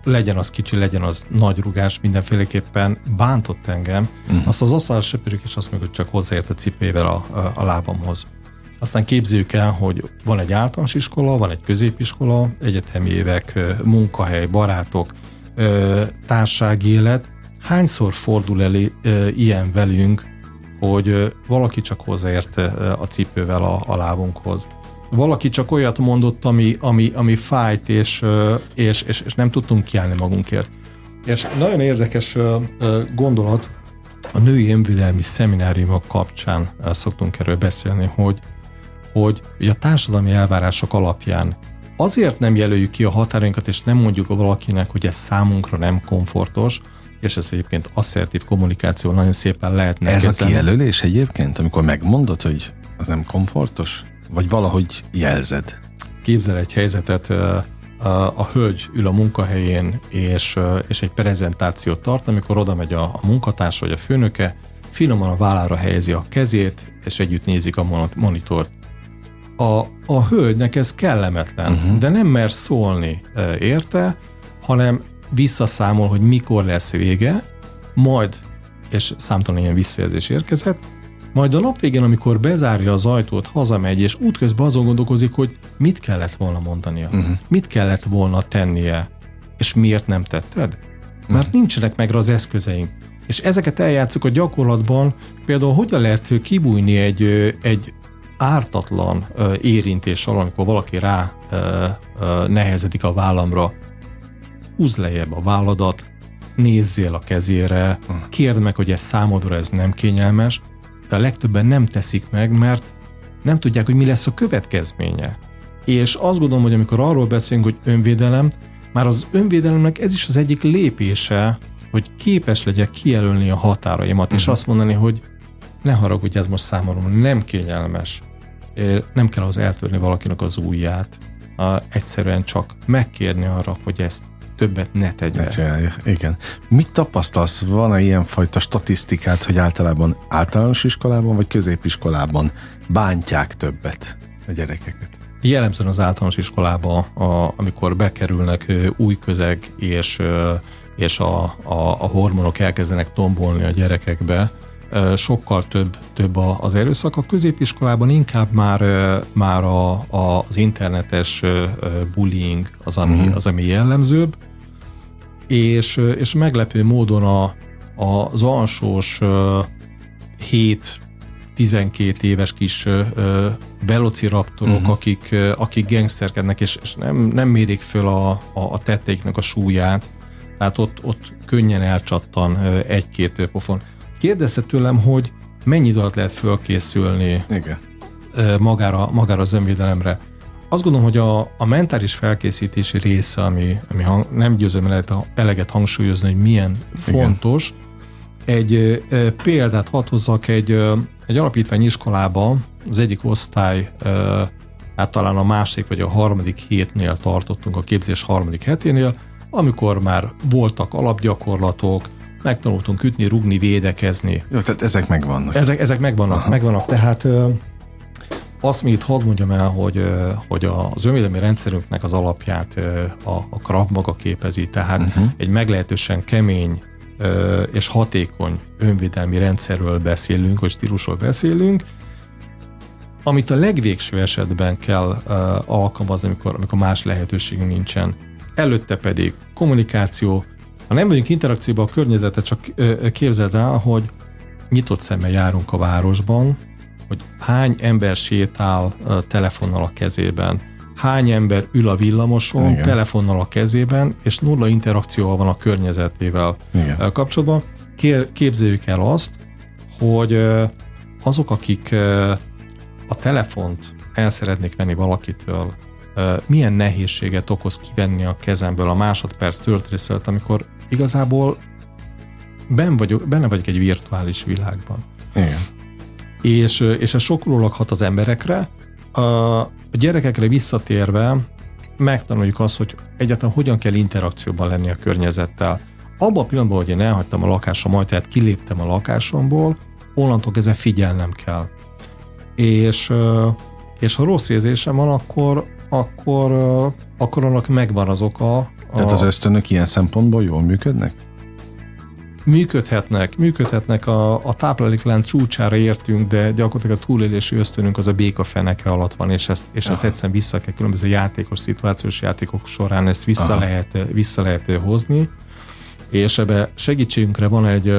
legyen az kicsi, legyen az nagy rugás, mindenféleképpen bántott engem, uh-huh. azt az asztalra söpörjük, és azt mondjuk, hogy csak hozzáért a cipőjével a, a, a lábamhoz. Aztán képzeljük el, hogy van egy általános iskola, van egy középiskola, egyetemi évek, munkahely, barátok, társági élet. Hányszor fordul el ilyen velünk, hogy valaki csak hozzáért a cipővel a, a lábunkhoz. Valaki csak olyat mondott, ami, ami, ami fájt, és, és, és, és nem tudtunk kiállni magunkért. És nagyon érdekes gondolat, a női önvédelmi szemináriumok kapcsán szoktunk erről beszélni, hogy hogy, hogy a társadalmi elvárások alapján azért nem jelöljük ki a határainkat, és nem mondjuk valakinek, hogy ez számunkra nem komfortos, és ez egyébként asszertív kommunikáció nagyon szépen lehetne Ez kezelni. a kijelölés egyébként, amikor megmondod, hogy az nem komfortos? Vagy valahogy jelzed? Képzel egy helyzetet, a hölgy ül a munkahelyén, és, és egy prezentációt tart, amikor oda megy a, a munkatárs vagy a főnöke, finoman a vállára helyezi a kezét, és együtt nézik a monitort a, a hölgynek ez kellemetlen, uh-huh. de nem mer szólni érte, hanem visszaszámol, hogy mikor lesz vége, majd, és számtalan ilyen visszajelzés érkezett, majd a nap végén, amikor bezárja az ajtót, hazamegy, és útközben azon gondolkozik, hogy mit kellett volna mondania, uh-huh. mit kellett volna tennie, és miért nem tetted? Mert uh-huh. nincsenek meg az eszközeink. És ezeket eljátszuk a gyakorlatban, például hogyan lehet kibújni egy, egy ártatlan érintés alól, amikor valaki rá nehezedik a vállamra, húzd lejjebb a válladat, nézzél a kezére, hm. kérd meg, hogy ez számodra ez nem kényelmes, de a legtöbben nem teszik meg, mert nem tudják, hogy mi lesz a következménye. És azt gondolom, hogy amikor arról beszélünk, hogy önvédelem, már az önvédelemnek ez is az egyik lépése, hogy képes legyek kijelölni a határaimat, uh-huh. és mhm. azt mondani, hogy ne haragudj, ez most számomra nem kényelmes. Nem kell az eltörni valakinek az ujját, egyszerűen csak megkérni arra, hogy ezt többet ne tegye. Ne csinálja. Igen. Mit tapasztalsz? Van-e ilyenfajta statisztikát, hogy általában általános iskolában vagy középiskolában bántják többet a gyerekeket? Jellemzően az általános iskolába, a, amikor bekerülnek új közeg, és, és a, a, a hormonok elkezdenek tombolni a gyerekekbe, sokkal több, több az erőszak. A középiskolában inkább már, már a, a, az internetes bullying az, ami, uh-huh. az, ami jellemzőbb, és, és meglepő módon a, az alsós 7-12 éves kis velociraptorok, uh-huh. akik, akik gangsterkednek, és, és nem, nem mérik föl a, a, a tetteiknek a súlyát, tehát ott, ott könnyen elcsattan egy-két pofon. Kérdezte tőlem, hogy mennyi idő alatt lehet fölkészülni Igen. magára, magára az önvédelemre. Azt gondolom, hogy a, a mentális felkészítési része, ami, ami hang, nem győzöm lehet eleget hangsúlyozni, hogy milyen Igen. fontos. Egy e, példát hadd hozzak, egy, egy alapítvány iskolába az egyik osztály e, hát talán a másik vagy a harmadik hétnél tartottunk, a képzés harmadik heténél, amikor már voltak alapgyakorlatok, megtanultunk ütni, rugni, védekezni. Jó, tehát ezek megvannak. Ezek, ezek megvannak, Aha. megvannak. Tehát azt még itt hadd mondjam el, hogy, hogy az önvédelmi rendszerünknek az alapját a, a Krav maga képezi, tehát uh-huh. egy meglehetősen kemény és hatékony önvédelmi rendszerről beszélünk, vagy stílusról beszélünk, amit a legvégső esetben kell alkalmazni, amikor, amikor más lehetőségünk nincsen. Előtte pedig kommunikáció, ha nem vagyunk interakcióban a környezetet, csak képzeld el, hogy nyitott szemmel járunk a városban, hogy hány ember sétál telefonnal a kezében, hány ember ül a villamoson Igen. telefonnal a kezében, és nulla interakcióval van a környezetével Igen. kapcsolatban. Képzeljük el azt, hogy azok, akik a telefont el szeretnék venni valakitől, milyen nehézséget okoz kivenni a kezemből a másodperc töltrészelt, amikor igazából ben vagyok, benne vagyok egy virtuális világban. Igen. És, és ez sokrólag hat az emberekre. A, a gyerekekre visszatérve megtanuljuk azt, hogy egyáltalán hogyan kell interakcióban lenni a környezettel. Abban a pillanatban, hogy én elhagytam a lakásomat, tehát kiléptem a lakásomból, onnantól kezdve figyelnem kell. És, és ha rossz érzésem van, akkor, akkor, akkor annak megvan az oka, tehát az ösztönök ilyen szempontból jól működnek? Működhetnek, működhetnek. A, a tápláléklánc csúcsára értünk, de gyakorlatilag a túlélési ösztönünk az a béka feneke alatt van, és ezt, és ezt egyszerűen vissza kell, különböző játékos, szituációs játékok során ezt vissza, lehet, vissza lehet hozni, és ebbe segítségünkre van egy,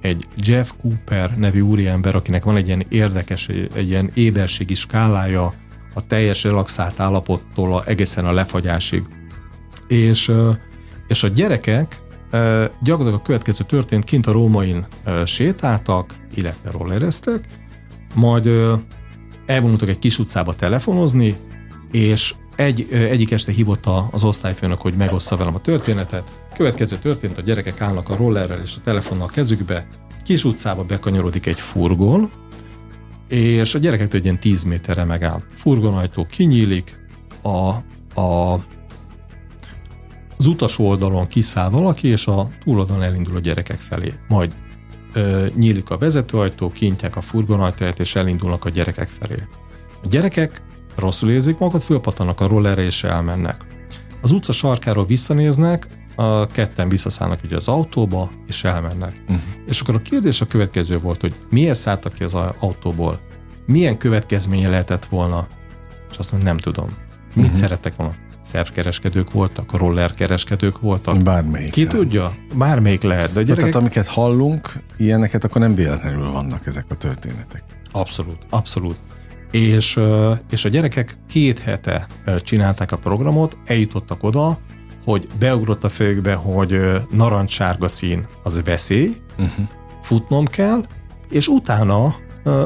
egy Jeff Cooper nevű úriember, akinek van egy ilyen érdekes, egy, egy ilyen éberségi skálája a teljes relaxált állapottól a, egészen a lefagyásig és, és a gyerekek gyakorlatilag a következő történt, kint a rómain sétáltak, illetve rollereztek, majd elvonultak egy kis utcába telefonozni, és egy, egyik este hívott az osztályfőnök, hogy megossza velem a történetet. Következő történt, a gyerekek állnak a rollerrel és a telefonnal a kezükbe, kis utcába bekanyarodik egy furgon, és a gyerekektől egy ilyen 10 méterre megáll. Furgonajtó kinyílik, a, a az utas oldalon kiszáll valaki, és a túloldalon elindul a gyerekek felé. Majd ö, nyílik a vezetőajtó, kintják a furgonajtaját, és elindulnak a gyerekek felé. A gyerekek rosszul érzik magukat, fölpatanak a rollerre, és elmennek. Az utca sarkáról visszanéznek, a ketten visszaszállnak ugye az autóba, és elmennek. Uh-huh. És akkor a kérdés a következő volt, hogy miért szálltak ki az autóból? Milyen következménye lehetett volna? És azt mondom, nem tudom. Mit uh-huh. szerettek volna? Szervkereskedők voltak, rollerkereskedők voltak. Bármelyik. Ki lehet. tudja? Bármelyik lehet. De gyerekek... Tehát amiket hallunk, ilyeneket akkor nem véletlenül vannak ezek a történetek. Abszolút, abszolút. És, és a gyerekek két hete csinálták a programot, eljutottak oda, hogy beugrott a fejükbe, hogy narancssárga szín az veszély, uh-huh. futnom kell, és utána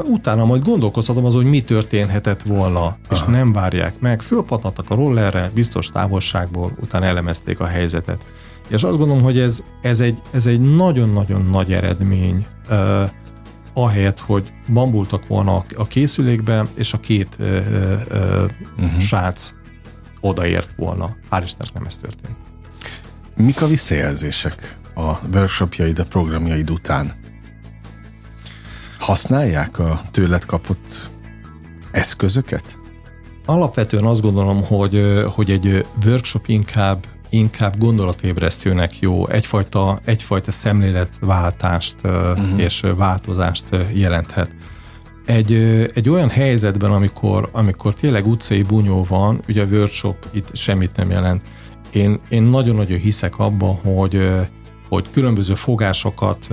utána majd gondolkozhatom az, hogy mi történhetett volna, és Aha. nem várják meg. Fölpatadtak a rollerre, biztos távolságból, utána elemezték a helyzetet. És azt gondolom, hogy ez, ez, egy, ez egy nagyon-nagyon nagy eredmény, uh, ahelyett, hogy bambultak volna a készülékbe, és a két uh, uh, uh-huh. srác odaért volna. Hál' Istennek nem ez történt. Mik a visszajelzések a workshopjaid, a programjaid után? Használják a tőled kapott eszközöket? Alapvetően azt gondolom, hogy, hogy egy workshop inkább inkább gondolatébresztőnek jó, egyfajta, egyfajta szemléletváltást uh-huh. és változást jelenthet. Egy, egy olyan helyzetben, amikor, amikor tényleg utcai bunyó van, ugye a workshop itt semmit nem jelent. Én, én nagyon-nagyon hiszek abba, hogy, hogy különböző fogásokat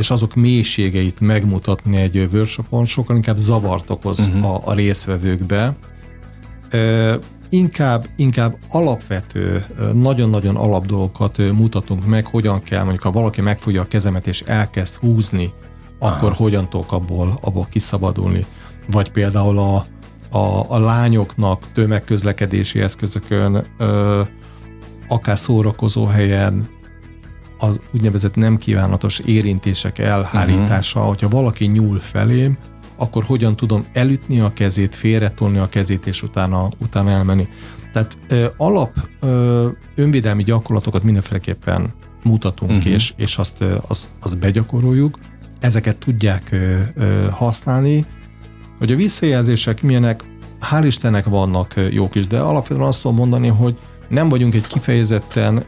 és azok mélységeit megmutatni egy workshopon sokkal inkább zavart okoz uh-huh. a, a részvevőkbe. E, inkább, inkább alapvető, nagyon-nagyon alap dolgokat mutatunk meg, hogyan kell, mondjuk ha valaki megfogja a kezemet és elkezd húzni, Aha. akkor hogyan tudok abból, abból kiszabadulni. Vagy például a, a, a lányoknak tömegközlekedési eszközökön, ö, akár szórakozó helyen, az úgynevezett nem kívánatos érintések elhárítása, uh-huh. hogyha valaki nyúl felém, akkor hogyan tudom elütni a kezét, félretolni a kezét, és utána, utána elmenni. Tehát ö, alap ö, önvédelmi gyakorlatokat mindenféleképpen mutatunk, uh-huh. és, és azt, azt, azt begyakoroljuk. Ezeket tudják ö, ö, használni. Hogy a visszajelzések milyenek, hál' Istennek vannak jók is, de alapvetően azt tudom mondani, hogy nem vagyunk egy kifejezetten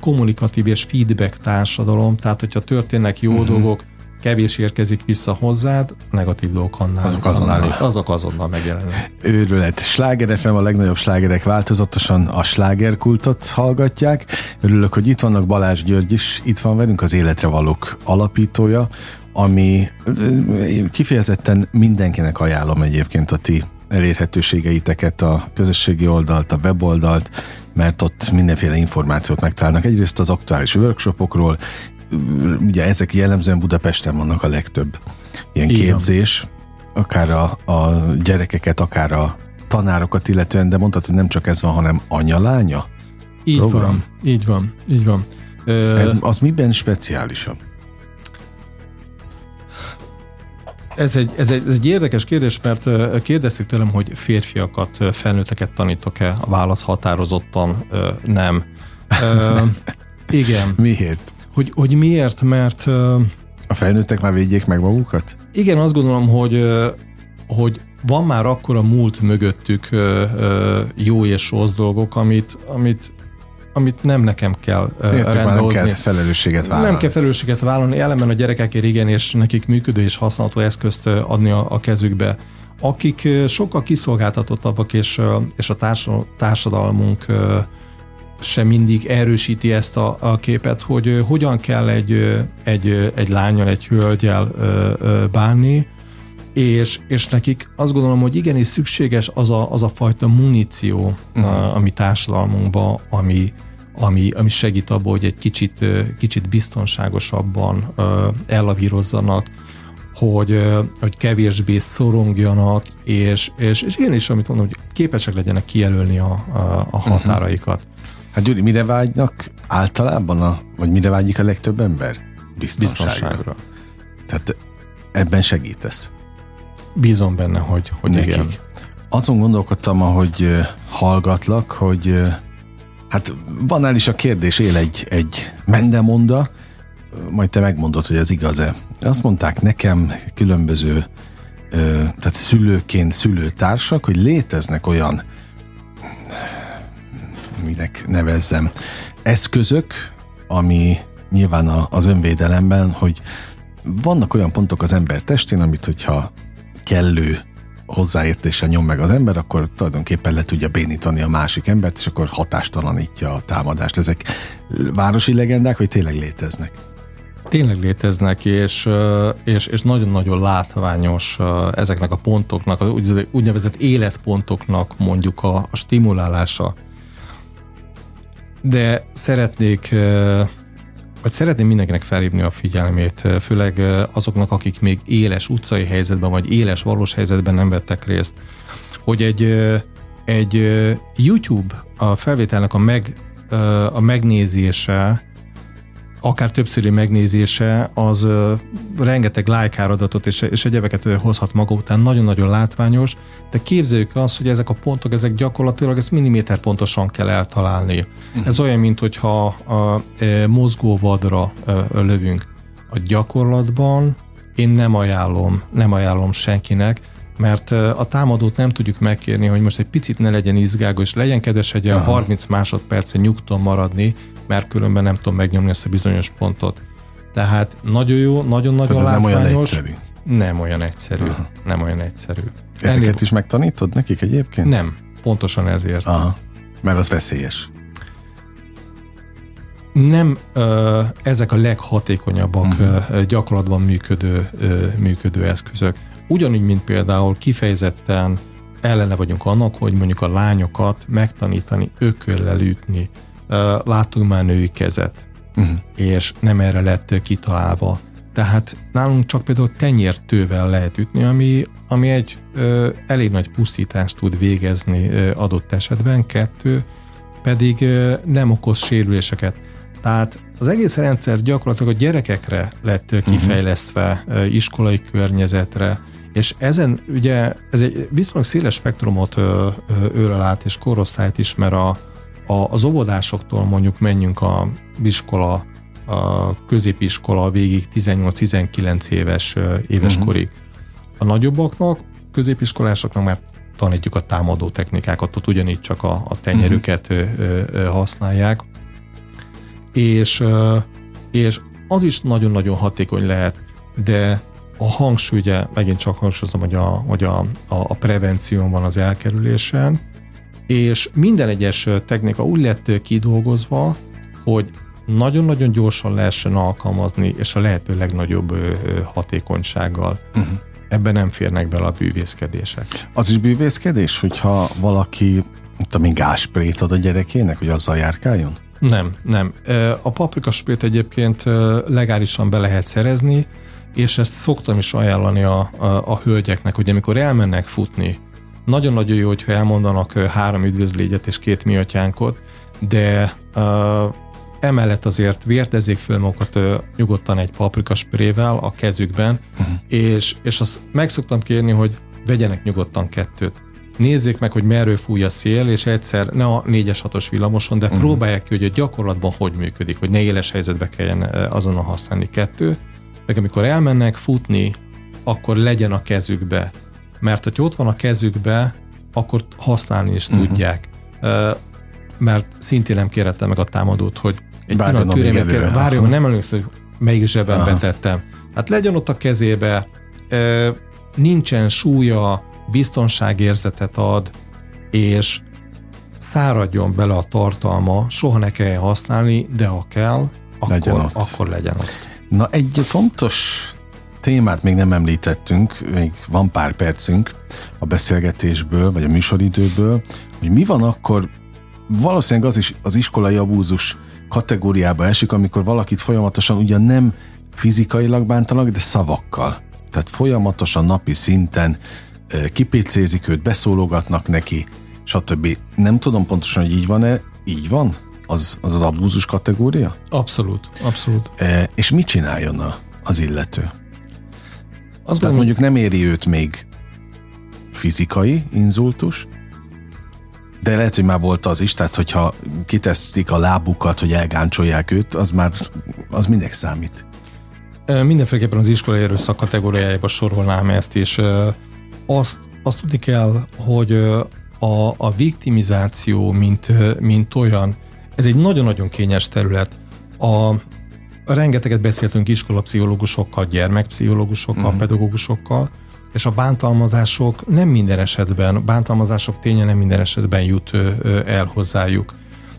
kommunikatív és feedback társadalom, tehát hogyha történnek jó uh-huh. dolgok, kevés érkezik vissza hozzád, negatív dolgok annál, azok azonnal, annál, azok azonnal megjelennek. Őrület. Sláger FM a legnagyobb slágerek változatosan a slágerkultot hallgatják. Örülök, hogy itt vannak Balázs György is, itt van velünk az Életre Valók alapítója, ami kifejezetten mindenkinek ajánlom egyébként a ti elérhetőségeiteket, a közösségi oldalt, a weboldalt, mert ott mindenféle információt megtalálnak. Egyrészt az aktuális workshopokról, ugye ezek jellemzően Budapesten vannak a legtöbb ilyen Igen. képzés, akár a, a gyerekeket, akár a tanárokat illetően, de mondtad, hogy nem csak ez van, hanem anya-lánya Így program. van, így van, így van. Ez, az miben speciálisan? Ez egy, ez, egy, ez egy érdekes kérdés, mert kérdezik tőlem, hogy férfiakat, felnőtteket tanítok-e, a válasz határozottan nem. igen. Miért? Hogy, hogy miért, mert... A felnőttek már védjék meg magukat? Igen, azt gondolom, hogy, hogy van már akkor a múlt mögöttük jó és rossz dolgok, amit, amit amit nem nekem kell Értek, rendbehozni. Nem kell felelősséget vállalni. Nem kell felelősséget vállalni, ellenben a gyerekekért igen, és nekik működő és használható eszközt adni a, a kezükbe. Akik sokkal kiszolgáltatottabbak, és, és a társadalmunk sem mindig erősíti ezt a, a képet, hogy hogyan kell egy, egy, egy lányal, egy hölgyel bánni, és, és nekik azt gondolom, hogy igenis szükséges az a, az a fajta muníció uh-huh. a, mi társadalmunkban, ami, ami, ami segít abban, hogy egy kicsit, kicsit biztonságosabban ellavírozzanak, hogy, hogy kevésbé szorongjanak, és, és, és én is, amit mondom, hogy képesek legyenek kijelölni a, a, a mhm. határaikat. Uh-huh. Hát Gyuri, mire vágynak általában, a, vagy mire vágyik a legtöbb ember? Biztonságra. Biztonságra. Tehát ebben segítesz. Bízom benne, hogy, hogy Nekik. igen. Azon gondolkodtam, ahogy hallgatlak, hogy hát van el is a kérdés, él egy, egy mendemonda, majd te megmondod, hogy ez igaz-e. Azt mondták nekem különböző tehát szülőként szülőtársak, hogy léteznek olyan minek nevezzem, eszközök, ami nyilván az önvédelemben, hogy vannak olyan pontok az ember testén, amit hogyha kellő hozzáértéssel nyom meg az ember, akkor tulajdonképpen le tudja bénítani a másik embert, és akkor hatástalanítja a támadást. Ezek városi legendák, hogy tényleg léteznek? Tényleg léteznek, és, és, és nagyon-nagyon látványos ezeknek a pontoknak, az úgynevezett életpontoknak mondjuk a, a stimulálása de szeretnék vagy szeretném mindenkinek felhívni a figyelmét, főleg azoknak, akik még éles utcai helyzetben, vagy éles valós helyzetben nem vettek részt, hogy egy, egy YouTube a felvételnek a, meg, a megnézése akár többszöri megnézése, az rengeteg lájkáradatot és, és egyebeket hozhat maga után, nagyon-nagyon látványos, de képzeljük azt, hogy ezek a pontok, ezek gyakorlatilag ezt milliméter pontosan kell eltalálni. Ez olyan, mint hogyha a, a, a mozgóvadra a, a lövünk. A gyakorlatban én nem ajánlom, nem ajánlom senkinek, mert a támadót nem tudjuk megkérni, hogy most egy picit ne legyen izgágos, legyen kedves egy olyan 30 másodperce nyugton maradni, mert különben nem tudom megnyomni ezt a bizonyos pontot. Tehát nagyon jó, nagyon-nagyon látványos. nem olyan egyszerű. Nem olyan egyszerű. Aha. Nem olyan egyszerű. Ezeket Ennél... is megtanítod nekik egyébként? Nem, pontosan ezért. Aha. Mert az veszélyes. Nem ö, ezek a leghatékonyabbak uh-huh. gyakorlatban működő, ö, működő eszközök. Ugyanúgy, mint például kifejezetten ellene vagyunk annak, hogy mondjuk a lányokat megtanítani ököllel ütni. Látunk már női kezet, uh-huh. és nem erre lett kitalálva. Tehát nálunk csak például tenyértővel lehet ütni, ami, ami egy ö, elég nagy pusztítást tud végezni ö, adott esetben, kettő, pedig ö, nem okoz sérüléseket. Tehát az egész rendszer gyakorlatilag a gyerekekre lett kifejlesztve, uh-huh. iskolai környezetre, és ezen ugye ez egy viszonylag széles spektrumot őrel át, és korosztályt ismer a, a, az óvodásoktól mondjuk menjünk a iskola, a középiskola végig 18-19 éves éves uh-huh. korig. A nagyobbaknak, középiskolásoknak már tanítjuk a támadó technikákat, ott ugyanígy csak a, a tenyerüket uh-huh. használják. És, és az is nagyon-nagyon hatékony lehet, de a hangsúly, ugye megint csak hangsúlyozom, hogy a, hogy a, a, a prevención van az elkerülésen, és minden egyes technika úgy lett kidolgozva, hogy nagyon-nagyon gyorsan lehessen alkalmazni, és a lehető legnagyobb hatékonysággal. Uh-huh. Ebben nem férnek bele a bűvészkedések. Az is bűvészkedés, hogyha valaki tudom gásprét ad a gyerekének, hogy azzal járkáljon? Nem, nem. A paprikasprét egyébként legálisan be lehet szerezni, és ezt szoktam is ajánlani a, a, a hölgyeknek, hogy amikor elmennek futni, nagyon-nagyon jó, hogyha elmondanak három üdvözlégyet és két miatyánkot, de uh, emellett azért vértezzék föl magukat uh, nyugodtan egy paprikasprevel a kezükben, uh-huh. és, és azt meg szoktam kérni, hogy vegyenek nyugodtan kettőt. Nézzék meg, hogy merről fúj a szél, és egyszer ne a 4-es 6-os villamoson, de uh-huh. próbálják ki, hogy a gyakorlatban hogy működik, hogy ne éles helyzetbe kelljen azonnal használni kettőt, meg amikor elmennek futni, akkor legyen a kezükbe. Mert hogyha ott van a kezükbe, akkor használni is uh-huh. tudják. Mert szintén nem kérette meg a támadót, hogy egy pillanat türelmet kér, várjon, nem emlékszem, hogy melyik zsebembe Aha. tettem. Hát legyen ott a kezébe, nincsen súlya, biztonságérzetet ad, és száradjon bele a tartalma, soha ne kell használni, de ha kell, akkor legyen ott. Akkor legyen ott. Na egy fontos témát még nem említettünk, még van pár percünk a beszélgetésből, vagy a műsoridőből, hogy mi van akkor, valószínűleg az is az iskolai abúzus kategóriába esik, amikor valakit folyamatosan ugyan nem fizikailag bántanak, de szavakkal. Tehát folyamatosan napi szinten kipécézik őt, beszólogatnak neki, stb. Nem tudom pontosan, hogy így van-e, így van? Az az, az abúzus kategória? Abszolút, abszolút. E, és mit csináljon a, az illető? Az Tehát mondjuk nem éri őt még fizikai inzultus, de lehet, hogy már volt az is, tehát hogyha kiteszik a lábukat, hogy elgáncsolják őt, az már az mindegy számít. Mindenféleképpen az iskolai erőszak kategóriájába sorolnám ezt, és azt, azt tudni kell, hogy a, a viktimizáció, mint, mint olyan, ez egy nagyon-nagyon kényes terület. A, rengeteget beszéltünk iskolapszichológusokkal, gyermekpszichológusokkal, uh-huh. pedagógusokkal, és a bántalmazások nem minden esetben, bántalmazások ténye nem minden esetben jut el hozzájuk.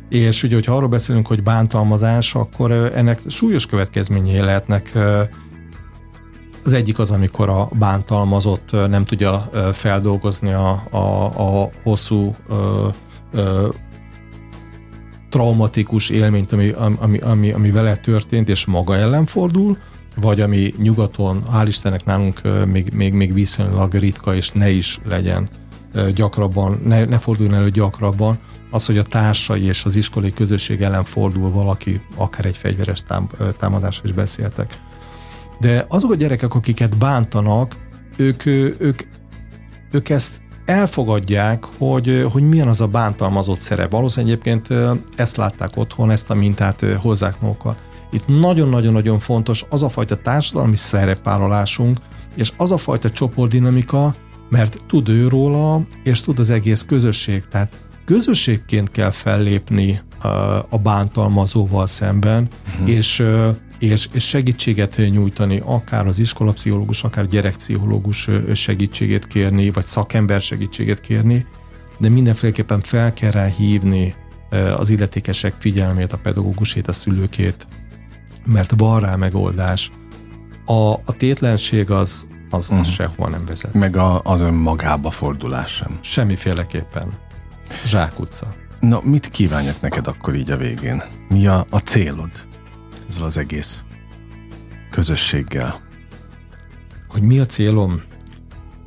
És ugye, hogyha arról beszélünk, hogy bántalmazás, akkor ennek súlyos következményei lehetnek. Az egyik az, amikor a bántalmazott nem tudja feldolgozni a, a, a hosszú traumatikus élményt, ami, ami, ami, ami vele történt, és maga ellen fordul, vagy ami nyugaton, hál' Istennek nálunk még, még, még viszonylag ritka, és ne is legyen gyakrabban, ne, ne forduljon elő gyakrabban, az, hogy a társai és az iskolai közösség ellen fordul valaki, akár egy fegyveres támadásra is beszéltek. De azok a gyerekek, akiket bántanak, ők, ők, ők ezt elfogadják, hogy, hogy milyen az a bántalmazott szerep. Valószínűleg egyébként ezt látták otthon, ezt a mintát hozzák magukkal. Itt nagyon-nagyon-nagyon fontos az a fajta társadalmi szerepvállalásunk, és az a fajta csoportdinamika, mert tud ő róla, és tud az egész közösség. Tehát közösségként kell fellépni a bántalmazóval szemben, uh-huh. és, és, és segítséget nyújtani, akár az iskolapszichológus, akár gyerekpszichológus segítségét kérni, vagy szakember segítségét kérni, de mindenféleképpen fel kell rá hívni az illetékesek figyelmét, a pedagógusét, a szülőkét, mert van rá megoldás. A, a tétlenség az, az, az uh-huh. sehova nem vezet. Meg a, az önmagába fordulás sem. Semmiféleképpen. Zsákutca. Na, mit kívánjak neked akkor így a végén? Mi a, a célod ezzel az egész közösséggel? Hogy mi a célom?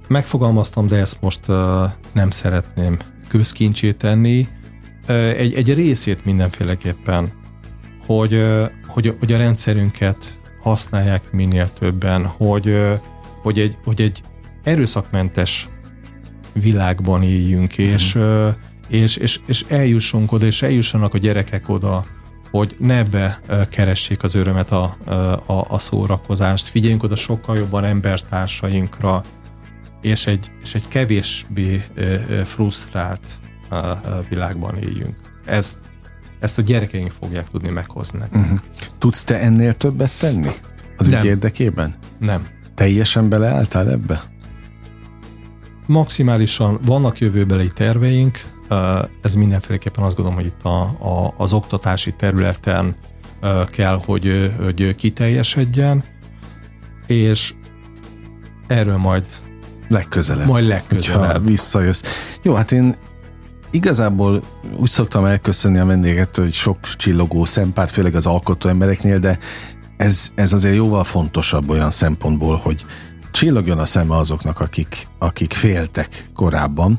Megfogalmaztam, de ezt most uh, nem szeretném közkincsét tenni. Uh, egy, egy részét mindenféleképpen, hogy, uh, hogy, hogy a rendszerünket használják minél többen, hogy, uh, hogy, egy, hogy egy erőszakmentes világban éljünk, és uh, és, és, és eljussunk oda, és eljussanak a gyerekek oda, hogy ne ebbe keressék az örömet a, a, a szórakozást, figyeljünk oda sokkal jobban embertársainkra, és egy, és egy kevésbé frusztrált világban éljünk. Ezt, ezt a gyerekeink fogják tudni meghozni nekünk. Uh-huh. Tudsz te ennél többet tenni? Az ügy érdekében? Nem. Teljesen beleálltál ebbe? Maximálisan vannak jövőbeli terveink, ez mindenféleképpen azt gondolom, hogy itt a, a, az oktatási területen kell, hogy, hogy kiteljesedjen, és erről majd legközelebb. Majd legközelebb. visszajössz. Jó, hát én igazából úgy szoktam elköszönni a vendégettől, hogy sok csillogó szempárt, főleg az alkotó embereknél, de ez, ez azért jóval fontosabb olyan szempontból, hogy csillogjon a szeme azoknak, akik, akik féltek korábban,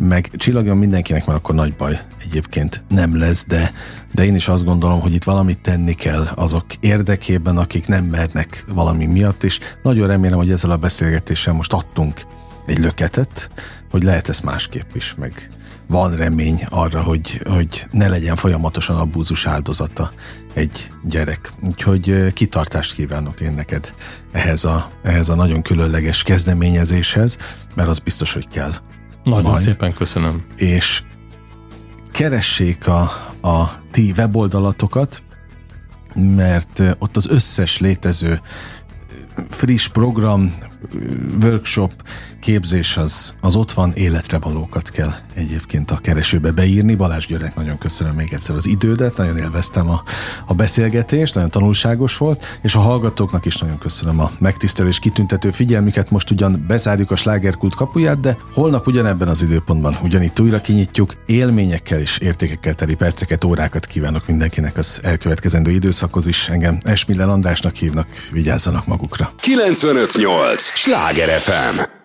meg csillagjon mindenkinek, mert akkor nagy baj egyébként nem lesz, de, de én is azt gondolom, hogy itt valamit tenni kell azok érdekében, akik nem mernek valami miatt, és nagyon remélem, hogy ezzel a beszélgetéssel most adtunk egy löketet, hogy lehet ez másképp is, meg van remény arra, hogy, hogy ne legyen folyamatosan abúzus áldozata egy gyerek. Úgyhogy kitartást kívánok én neked ehhez a, ehhez a nagyon különleges kezdeményezéshez, mert az biztos, hogy kell. Nagyon majd. szépen köszönöm. És keressék a, a ti weboldalatokat, mert ott az összes létező friss program, workshop, képzés az, az ott van, életre valókat kell egyébként a keresőbe beírni. Balázs Györgynek nagyon köszönöm még egyszer az idődet, nagyon élveztem a, a beszélgetést, nagyon tanulságos volt, és a hallgatóknak is nagyon köszönöm a megtisztelő és kitüntető figyelmüket. Most ugyan bezárjuk a slágerkult kapuját, de holnap ugyanebben az időpontban ugyanitt újra kinyitjuk. Élményekkel és értékekkel teli perceket, órákat kívánok mindenkinek az elkövetkezendő időszakhoz is. Engem Esmiller Andrásnak hívnak, vigyázzanak magukra. 958! Sláger FM!